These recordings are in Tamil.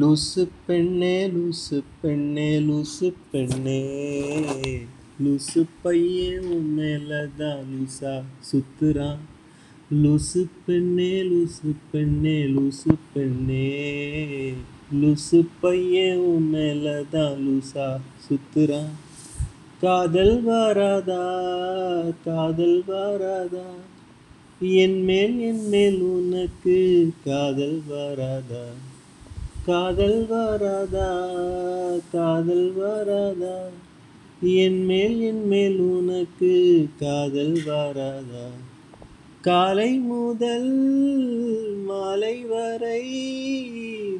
லூசு பெண்ணே லூசு பெண்ணே லூசு பெண்ணே. லூசு பையன் உன் மேலதான் லூசா சுத்துறான். லூசு பெண்ணே லூசு பெண்ணே லூசு பெண்ணே. லூசு பையன் உன் மேலதான் லூசா சுத்துறான். காதல் வராதா காதல் வராதா? என் மேல் என் மேல் உனக்கு காதல் வராதா? காதல் வராதா? காதல் வராதா? என் மேல் என் மேல் உனக்கு காதல் வராதா? காலை முதல் மாலை வரை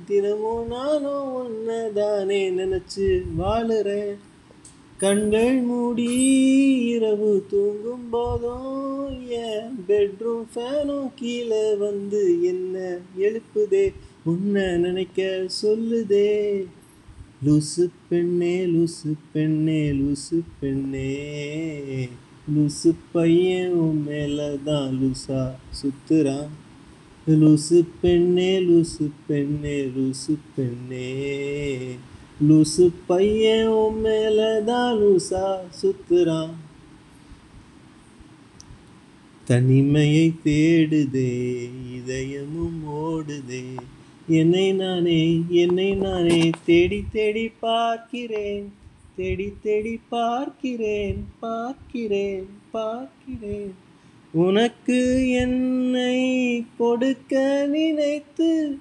தினமும் நானும் ஒன்னதானே நினச்சி வாழுறேன். கண்கள் மூடி இரவு தூங்கும் போதும் என் பெட்ரூம் ஃபேனும் கீழே வந்து என்ன எழுப்புதே? உன்னை நினைக்க சொல்லுதே. லுசு பெண்ணே லுசு பெண்ணே லுசு பெண்ணே. லுசு பையன் உன் மேலதான் லுசா சுத்துறான். லுசு பெண்ணே லுசு பெண்ணே லுசு பெண்ணே. லூசு பையன் உன் மேலதான் லூசா சுத்துறான். தனிமையை தேடுதே இதயமும் ஓடுதே. என்னை நானே என்னை நானே தேடி தேடி பார்க்கிறேன். தேடி தேடி பார்க்கிறேன் பார்க்கிறேன் பார்க்கிறேன். உனக்கு என்னை கொடுக்க நினைத்து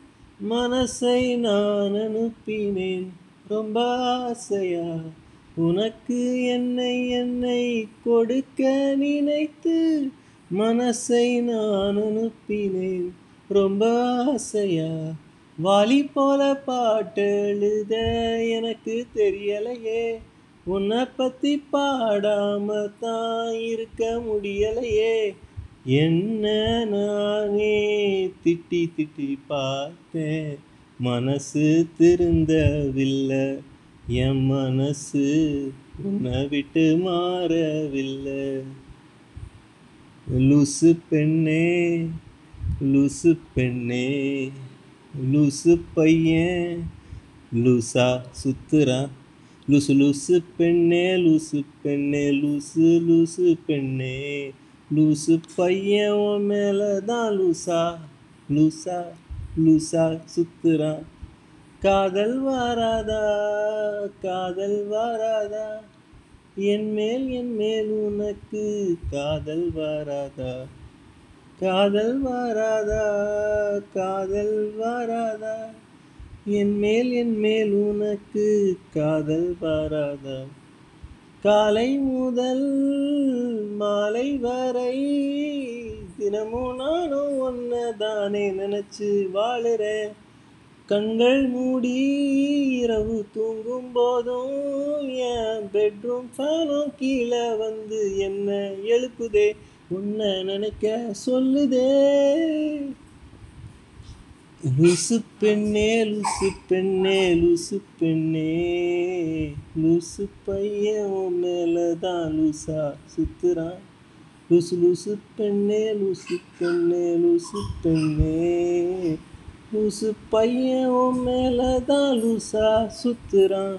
மனசை நான் அனுப்பினேன். ரொம்ப ஆசையா? உனக்கு என்னை என்னை கொடுக்க நினைத்து மனசை நான் அனுப்பினேன். ரொம்ப ஆசையா? வாலி போல பாட்டு எழுத எனக்கு தெரியலையே. உன்னை பத்தி பாடாம தான் இருக்க முடியலையே. என்ன நானே திட்டி திட்டி பார்த்தேன். மனசு திருந்தவில்லை என் மனசு உன்னை விட்டு மாறவில்லை. லூசு பெண்ணே லூசு பெண்ணே. லூசு பையன் லூசா சுத்துறான் லூசு லூசு பெண்ணே லூசு பெண்ணே லூசு லூசு பெண்ணே. லூசு பையன் உன் மேலே தான் லூசா லூசா லூசா சுத்துறான் காதல் வாராதா காதல் வாராதா. என் மேல் என் மேல் உனக்கு காதல் வாராதா. காதல் வாராதா? காதல் வாராதா? என் மேல் என் மேல் உனக்கு காதல் வாராதா? காலை முதல் மாலை வரை தினமும் நானும் ஒன்னதானே நினச்சி வாழுறேன். கண்கள் மூடி இரவு தூங்கும் போதும் என் பெட்ரூம் ஃபேனும் கீழே வந்து என்ன எழுப்புதே. உன்னை நினைக்க சொல்லுதே. லுசு பெண்ணே லுசு பெண்ணே லுசு பெண்ணே லுசு பையன் மேலே தான் லுசா சுத்துறான். லுசு லுசு பெண்ணே லுசு பெண்ணே லுசு பெண்ணே. லுசு பையன் மேலே தான் லுசா சுத்துறான்.